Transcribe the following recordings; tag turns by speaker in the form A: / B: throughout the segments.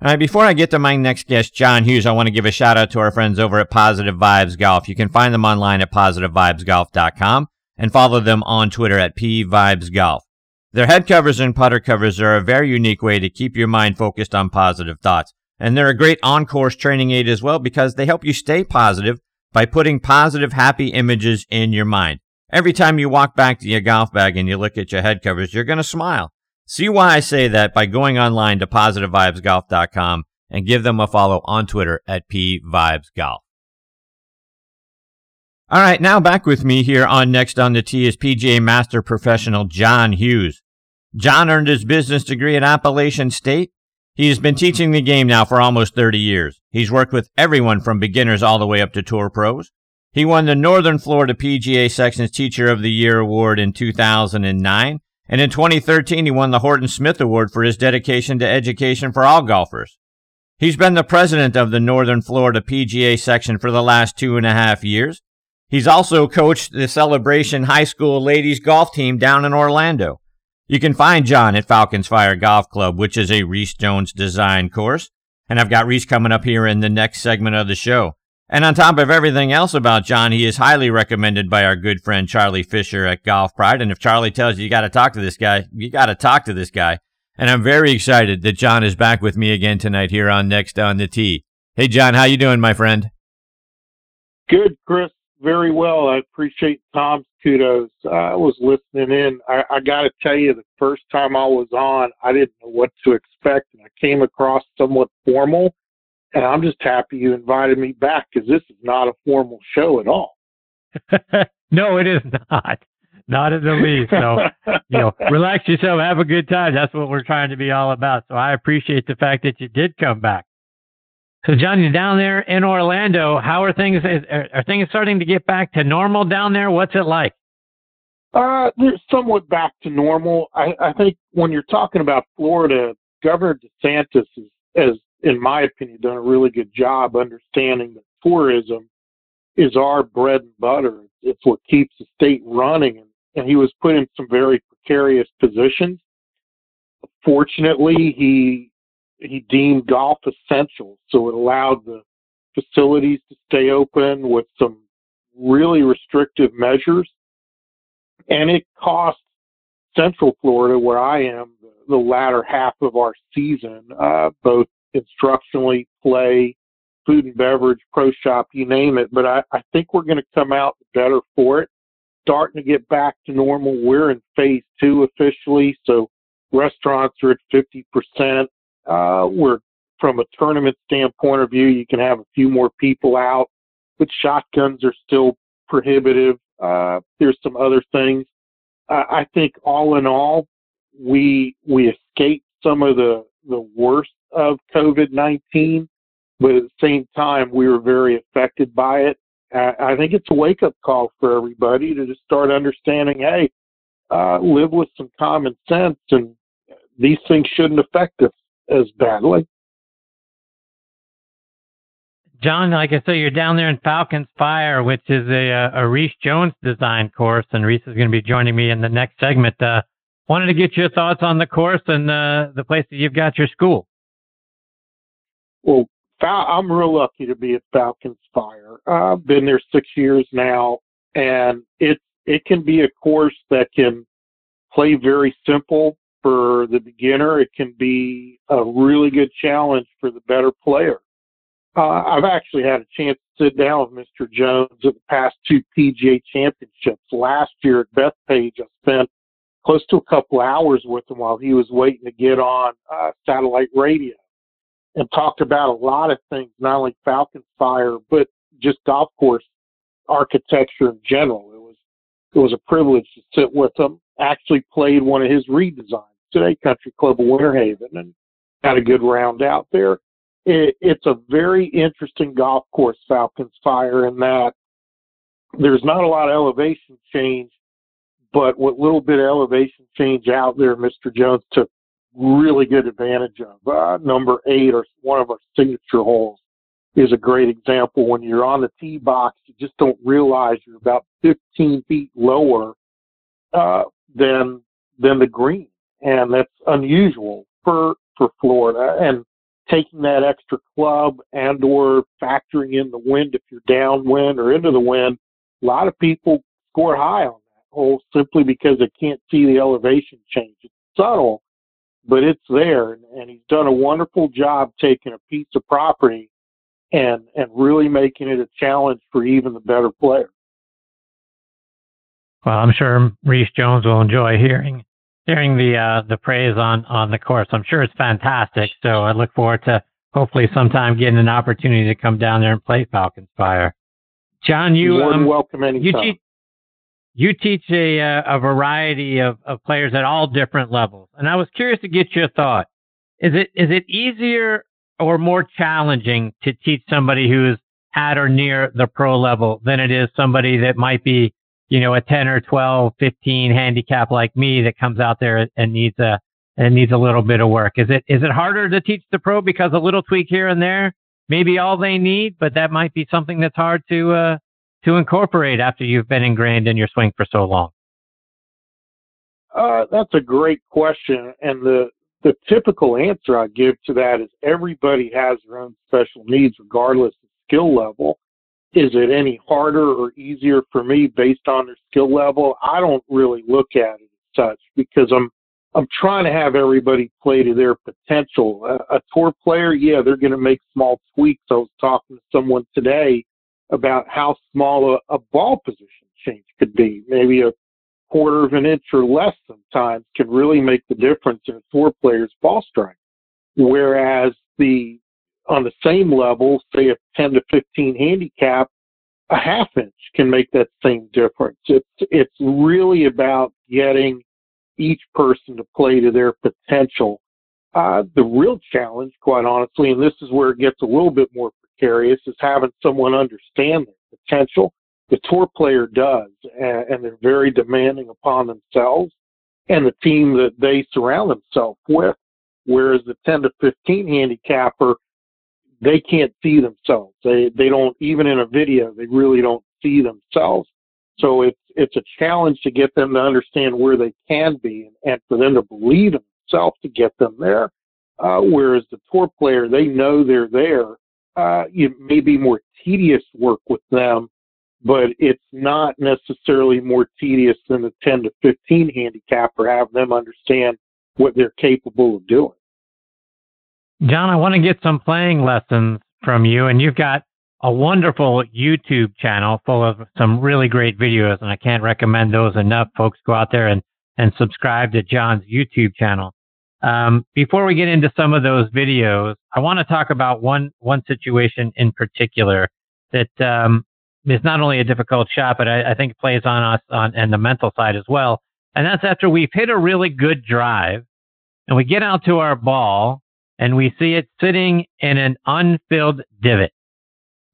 A: All right, before I get to my next guest, John Hughes, I want to give a shout out to our friends over at Positive Vibes Golf. You can find them online at positivevibesgolf.com and follow them on Twitter at pvibesgolf. Their head covers and putter covers are a very unique way to keep your mind focused on positive thoughts. And they're a great on-course training aid as well because they help you stay positive by putting positive, happy images in your mind. Every time you walk back to your golf bag and you look at your head covers, you're going to smile. See why I say that by going online to positivevibesgolf.com and give them a follow on Twitter at pvibesgolf. All right, now back with me here on Next on the Tee is PGA Master Professional John Hughes. John earned his business degree at Appalachian State. He has been teaching the game now for almost 30 years. He's worked with everyone from beginners all the way up to tour pros. He won the Northern Florida PGA Section's Teacher of the Year award in 2009 and in 2013, he won the Horton Smith Award for his dedication to education for all golfers. He's been the president of the Northern Florida PGA section for the last two and a half years. He's also coached the Celebration High School ladies golf team down in Orlando. You can find John at Falcons Fire Golf Club, which is a Rees Jones design course. And I've got Reese coming up here in the next segment of the show. And on top of everything else about John, he is highly recommended by our good friend Charlie Fisher at Golf Pride. And if Charlie tells you you got to talk to this guy, you got to talk to this guy. And I'm very excited that John is back with me again tonight here on Next on the Tee. Hey, John, how you doing, my friend?
B: Good, Chris. Very well. I appreciate Tom's kudos. I was listening in. I, I got to tell you, the first time I was on, I didn't know what to expect, and I came across somewhat formal and I'm just happy you invited me back because this is not a formal show at all.
C: no, it is not. Not in the least. So, you know, relax yourself, have a good time. That's what we're trying to be all about. So I appreciate the fact that you did come back. So, John, you're down there in Orlando. How are things? Are things starting to get back to normal down there? What's it like?
B: Uh, they're somewhat back to normal. I, I think when you're talking about Florida, Governor DeSantis is, has in my opinion, done a really good job understanding that tourism is our bread and butter. It's what keeps the state running. And, he was put in some very precarious positions. Fortunately, he he deemed golf essential, so it allowed the facilities to stay open with some really restrictive measures. And it cost Central Florida, where I am, the latter half of our season, uh, both instructionally, play, food and beverage, pro shop, you name it. But I, I think we're going to come out better for it. Starting to get back to normal. We're in phase two officially, so restaurants are at 50%. Uh, we're from a tournament standpoint of view, you can have a few more people out, but shotguns are still prohibitive. Uh, there's some other things. Uh, I think all in all, we we escaped some of the the worst of COVID 19, but at the same time, we were very affected by it. I think it's a wake up call for everybody to just start understanding hey, uh, live with some common sense, and these things shouldn't affect us as badly.
C: John, like I said, you're down there in Falcons Fire, which is a, a Rees Jones design course, and Rees is going to be joining me in the next segment. Uh, wanted to get your thoughts on the course and uh, the place that you've got your school.
B: Well, I'm real lucky to be at Falcons Fire. I've been there six years now, and it it can be a course that can play very simple for the beginner. It can be a really good challenge for the better player. Uh, I've actually had a chance to sit down with Mr. Jones at the past two PGA championships. Last year at Bethpage, I spent close to a couple hours with him while he was waiting to get on uh, satellite radio and talked about a lot of things, not only Falcon Fire, but just golf course architecture in general. It was it was a privilege to sit with him. Actually played one of his redesigns today, Country Club of Winter Haven, and had a good round out there. It, it's a very interesting golf course, Falcons Fire, in that there's not a lot of elevation change, but what little bit of elevation change out there, Mr. Jones took really good advantage of. Uh, number eight, or one of our signature holes, is a great example. When you're on the tee box, you just don't realize you're about 15 feet lower uh, than than the green, and that's unusual for for Florida. And taking that extra club and or factoring in the wind if you're downwind or into the wind, a lot of people score high on that hole simply because they can't see the elevation change. It's subtle, but it's there. And, he's done a wonderful job taking a piece of property and and really making it a challenge for even the better players.
C: Well, I'm sure Rees Jones will enjoy hearing hearing the uh, the praise on on the course. I'm sure it's fantastic. So I look forward to hopefully sometime getting an opportunity to come down there and play Falcons Fire. John, you
B: um, welcome anytime.
C: You you teach a uh, a variety of, of players at all different levels, and I was curious to get your thought. Is it is it easier or more challenging to teach somebody who's at or near the pro level than it is somebody that might be, you know, a 10 or 12, 15 handicap like me that comes out there and needs a, and needs a little bit of work. Is it, is it harder to teach the pro because a little tweak here and there, maybe all they need, but that might be something that's hard to, uh, to incorporate after you've been ingrained in your swing for so long?
B: Uh, that's a great question. And the, the typical answer I give to that is everybody has their own special needs regardless of skill level. Is it any harder or easier for me based on their skill level? I don't really look at it as such because I'm I'm trying to have everybody play to their potential. A, a tour player, yeah, they're going to make small tweaks. I was talking to someone today about how small a, a ball position change could be. Maybe a quarter of an inch or less sometimes can really make the difference in a tour player's ball strike. Whereas the on the same level, say a 10 to 15 handicap, a half inch can make that same difference. It's it's really about getting each person to play to their potential. Uh, the real challenge, quite honestly, and this is where it gets a little bit more precarious, is having someone understand their potential the tour player does, and, they're very demanding upon themselves and the team that they surround themselves with. Whereas the 10 to 15 handicapper, they can't see themselves. They they don't even in a video. They really don't see themselves. So it's it's a challenge to get them to understand where they can be and, and for them to believe in themselves to get them there. Uh, whereas the tour player, they know they're there. Uh, it may be more tedious work with them but it's not necessarily more tedious than a 10 to 15 handicap or have them understand what they're capable of doing.
C: John, I want to get some playing lessons from you, and you've got a wonderful YouTube channel full of some really great videos, and I can't recommend those enough. Folks, go out there and, and subscribe to John's YouTube channel. Um, before we get into some of those videos, I want to talk about one one situation in particular that um, is not only a difficult shot, but I, I think plays on us on and the mental side as well. And that's after we've hit a really good drive and we get out to our ball and we see it sitting in an unfilled divot.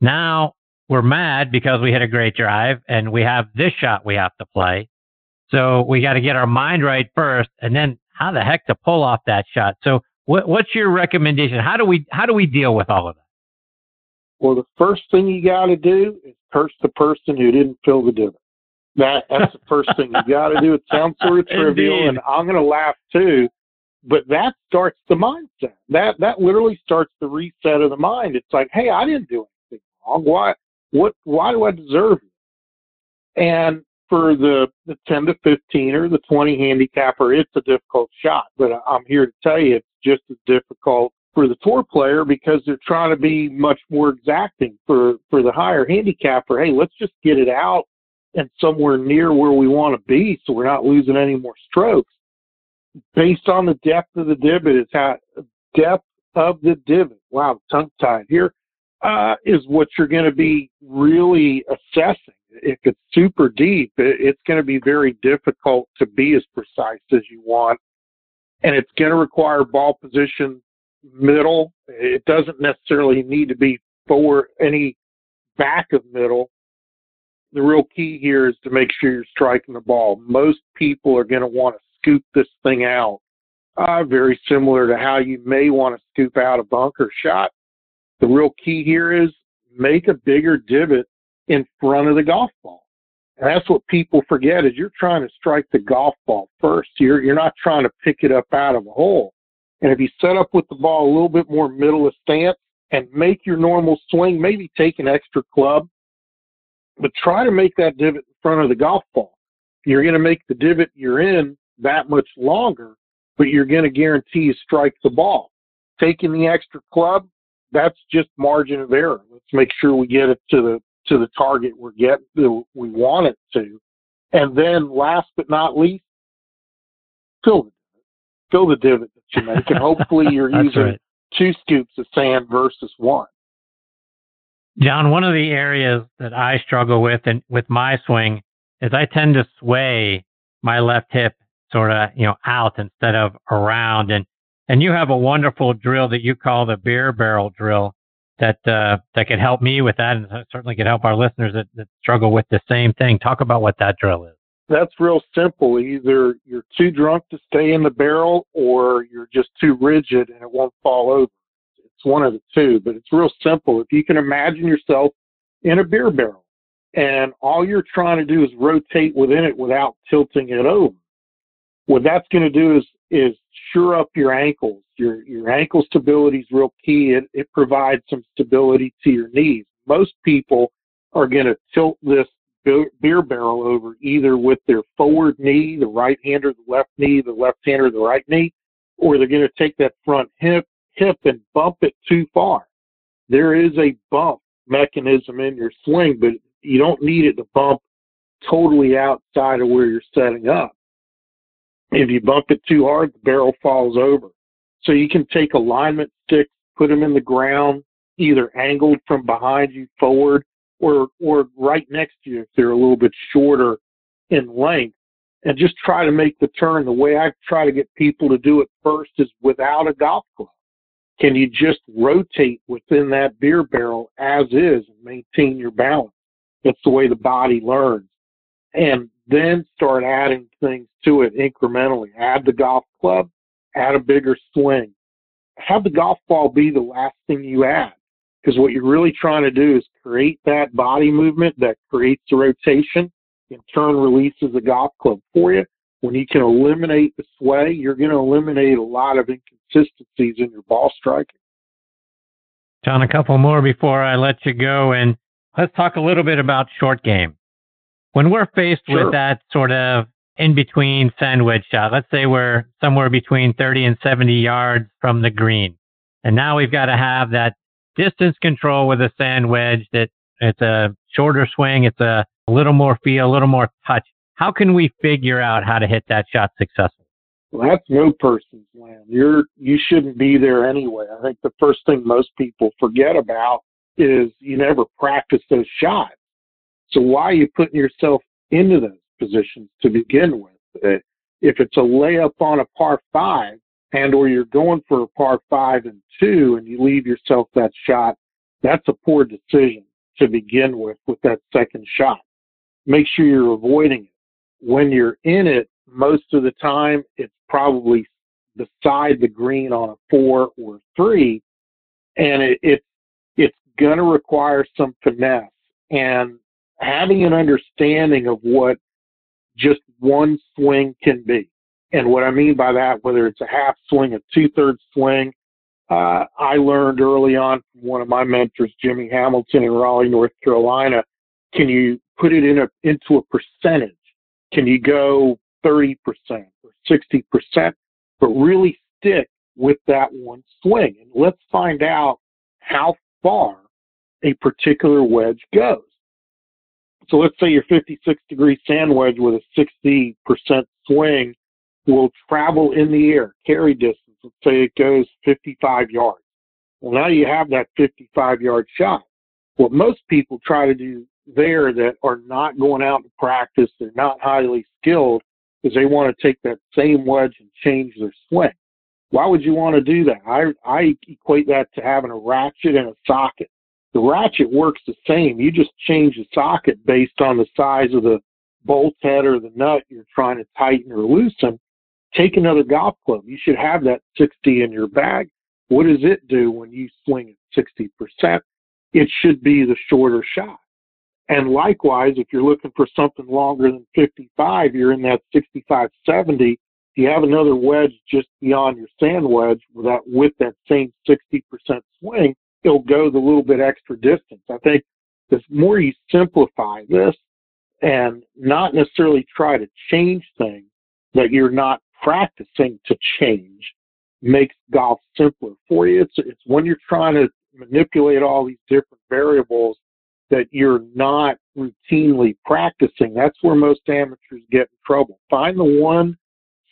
C: Now we're mad because we hit a great drive and we have this shot we have to play. So we got to get our mind right first and then how the heck to pull off that shot. So what, what's your recommendation? How do we, how do we deal with all of that?
B: Well, the first thing you got to do is curse the person who didn't fill the divot. That that's the first thing you got to do. It sounds sort of trivial,
C: Indeed.
B: and I'm going to laugh too, but that starts the mindset. That that literally starts the reset of the mind. It's like, hey, I didn't do anything wrong. Why? What? Why do I deserve it? And for the the 10 to 15 or the 20 handicapper, it's a difficult shot. But I'm here to tell you, it's just as difficult for the tour player because they're trying to be much more exacting for for the higher handicapper. Hey, let's just get it out and somewhere near where we want to be, so we're not losing any more strokes. Based on the depth of the divot, is how depth of the divot. Wow, tongue tied here. Uh, is what you're going to be really assessing. If it's super deep, it's going to be very difficult to be as precise as you want, and it's going to require ball position middle. It doesn't necessarily need to be for any back of middle. The real key here is to make sure you're striking the ball. Most people are going to want to scoop this thing out, uh, very similar to how you may want to scoop out a bunker shot. The real key here is make a bigger divot in front of the golf ball. And that's what people forget is you're trying to strike the golf ball first. You're you're not trying to pick it up out of a hole And if you set up with the ball a little bit more middle of stance and make your normal swing, maybe take an extra club, but try to make that divot in front of the golf ball. You're going to make the divot you're in that much longer, but you're going to guarantee you strike the ball. Taking the extra club, that's just margin of error. Let's make sure we get it to the to the target we're getting we want it to. And then last but not least, fill the fill the divot that you make, and hopefully you're using right. two scoops of sand versus one.
C: John, one of the areas that I struggle with and with my swing is I tend to sway my left hip sort of, you know, out instead of around. And, and you have a wonderful drill that you call the beer barrel drill that, uh, that could help me with that and certainly could help our listeners that, that struggle with the same thing. Talk about what that drill is.
B: That's real simple. Either you're too drunk to stay in the barrel or you're just too rigid and it won't fall over. It's one of the two, but it's real simple. If you can imagine yourself in a beer barrel and all you're trying to do is rotate within it without tilting it over, what that's going to do is is sure up your ankles. Your your ankle stability is real key. It it provides some stability to your knees. Most people are going to tilt this beer barrel over either with their forward knee, the right hand or the left knee, the left hand or the right knee, or they're going to take that front hip hip and bump it too far. There is a bump mechanism in your swing, but you don't need it to bump totally outside of where you're setting up. If you bump it too hard, the barrel falls over. So you can take alignment sticks, put them in the ground, either angled from behind you forward or or right next to you if they're a little bit shorter in length, and just try to make the turn. The way I try to get people to do it first is without a golf club. Can you just rotate within that beer barrel as is and maintain your balance? That's the way the body learns. And then start adding things to it incrementally. Add the golf club, add a bigger swing. Have the golf ball be the last thing you add. Because what you're really trying to do is create that body movement that creates the rotation, in turn releases the golf club for you. When you can eliminate the sway, you're going to eliminate a lot of inconsistencies in your ball striking.
C: John, a couple more before I let you go, and let's talk a little bit about short game. When we're faced sure. with that sort of in between sandwich shot, let's say we're somewhere between 30 and 70 yards from the green, and now we've got to have that distance control with a sand wedge that it's a shorter swing, it's a little more feel, a little more touch. How can we figure out how to hit that shot successfully?
B: Well, that's no person's land. You're you shouldn't be there anyway. I think the first thing most people forget about is you never practice those shots. So why are you putting yourself into those positions to begin with? Uh, if it's a layup on a par five, and or you're going for a par five and two and you leave yourself that shot, that's a poor decision to begin with with that second shot. Make sure you're avoiding it. When you're in it, most of the time it's probably beside the green on a four or three, and it, it it's going to require some finesse and having an understanding of what just one swing can be. And what I mean by that, whether it's a half swing, a two thirds swing, uh, I learned early on from one of my mentors, Jimmy Hamilton in Raleigh, North Carolina. Can you put it in a, into a percentage? Can you go 30% or 60%, but really stick with that one swing? And let's find out how far a particular wedge goes. So let's say your 56 degree sand wedge with a 60% swing will travel in the air, carry distance. Let's say it goes 55 yards. Well, now you have that 55 yard shot. What most people try to do there that are not going out to practice, they're not highly skilled, is they want to take that same wedge and change their swing. Why would you want to do that? I, I equate that to having a ratchet and a socket. The ratchet works the same. You just change the socket based on the size of the bolt head or the nut you're trying to tighten or loosen take another golf club. You should have that 60 in your bag. What does it do when you swing at 60%? It should be the shorter shot. And likewise, if you're looking for something longer than 55, you're in that 65, 70. you have another wedge just beyond your sand wedge with that with that same 60% swing, it'll go the little bit extra distance. I think the more you simplify this and not necessarily try to change things that you're not practicing to change makes golf simpler for you. It's, it's when you're trying to manipulate all these different variables that you're not routinely practicing. That's where most amateurs get in trouble. Find the one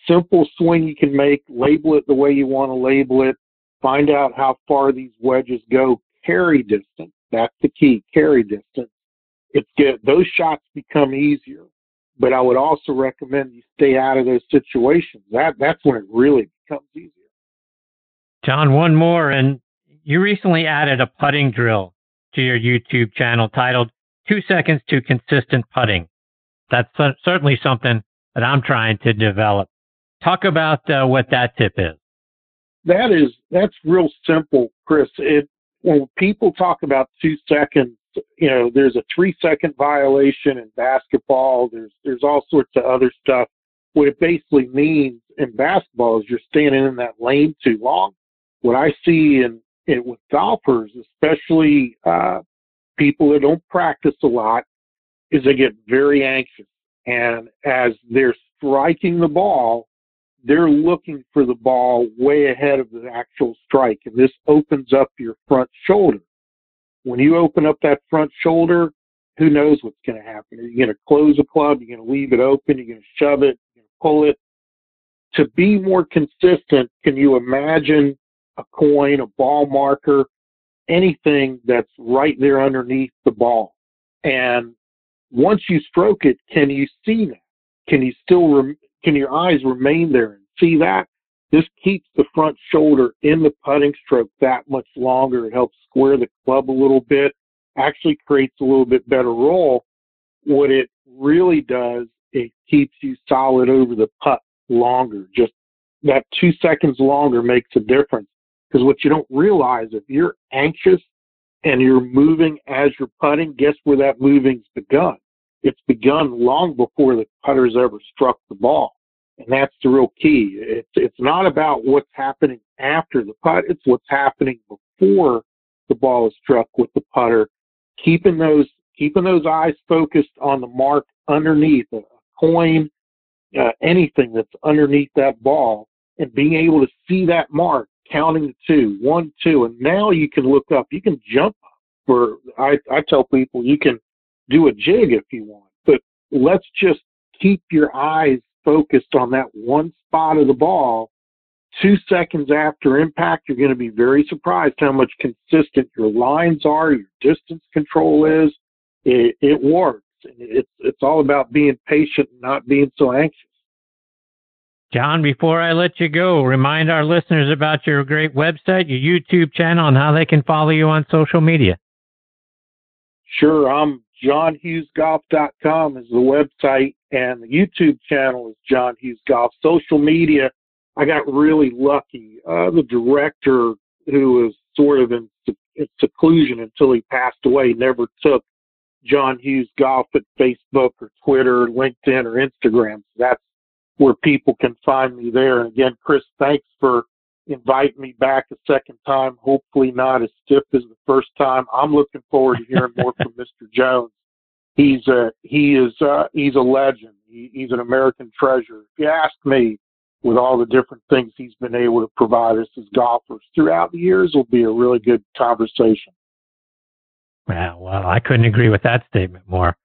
B: simple swing you can make, label it the way you want to label it, find out how far these wedges go, carry distance. That's the key, carry distance. It's good. Those shots become easier, but I would also recommend you stay out of those situations. That that's when it really becomes easier.
C: John, one more, and you recently added a putting drill to your YouTube channel titled Two Seconds to Consistent Putting. That's certainly something that I'm trying to develop. Talk about uh, what that tip is.
B: That is that's real simple, Chris. It when people talk about two seconds, you know, there's a three second violation in basketball. There's there's all sorts of other stuff. What it basically means in basketball is you're standing in that lane too long. What I see in it with golfers, especially uh, people that don't practice a lot, is they get very anxious. And as they're striking the ball, they're looking for the ball way ahead of the actual strike. And this opens up your front shoulder. When you open up that front shoulder, who knows what's going to happen? Are you going to close a club? Are You're going to leave it open? You're going to shove it? You're going to pull it? To be more consistent, can you imagine a coin, a ball marker, anything that's right there underneath the ball? And once you stroke it, can you see that? Can you still rem- can your eyes remain there and see that? This keeps the front shoulder in the putting stroke that much longer. It helps square the club a little bit, actually creates a little bit better roll. What it really does, it keeps you solid over the putt longer. Just that two seconds longer makes a difference. Because what you don't realize, if you're anxious and you're moving as you're putting, guess where that moving's begun? It's begun long before the putter's ever struck the ball. And that's the real key. It's, it's not about what's happening after the putt. It's what's happening before the ball is struck with the putter. Keeping those, keeping those eyes focused on the mark underneath a coin, uh, anything that's underneath that ball and being able to see that mark, counting the two, one, two, and now you can look up, you can jump for, I, I tell people you can do a jig if you want, but let's just keep your eyes focused on that one spot of the ball. Two seconds after impact, you're going to be very surprised how much consistent your lines are, your distance control is. It, it works. It's it's all about being patient and not being so anxious.
C: John, before I let you go, remind our listeners about your great website, your YouTube channel, and how they can follow you on social media.
B: Sure. I'm johnhughesgolf.com is the website, and the YouTube channel is John Hughes Golf. Social media, I got really lucky. Uh, the director, who was sort of in, in seclusion until he passed away, never took John Hughes Golf at Facebook or Twitter, or LinkedIn, or Instagram. That's where people can find me there. And again, Chris, thanks for invite me back a second time, hopefully not as stiff as the first time. I'm looking forward to hearing more from Mr. Jones. He's a he is uh, he's a legend. He, he's an American treasure. If you ask me, with all the different things he's been able to provide us as golfers throughout the years, will be a really good conversation.
C: Well, well, I couldn't agree with that statement more.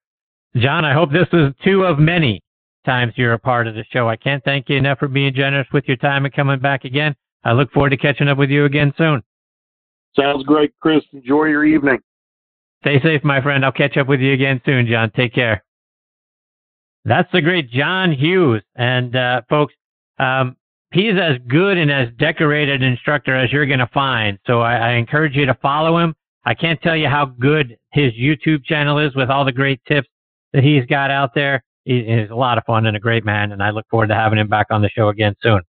C: John, I hope this is two of many times you're a part of the show. I can't thank you enough for being generous with your time and coming back again. I look forward to catching up with you again soon.
B: Sounds great, Chris. Enjoy your evening.
C: Stay safe, my friend. I'll catch up with you again soon, John. Take care. That's the great John Hughes. And, uh, folks, um, he's as good and as decorated an instructor as you're going to find. So I, I encourage you to follow him. I can't tell you how good his YouTube channel is with all the great tips that he's got out there. He, he's a lot of fun and a great man. And I look forward to having him back on the show again soon.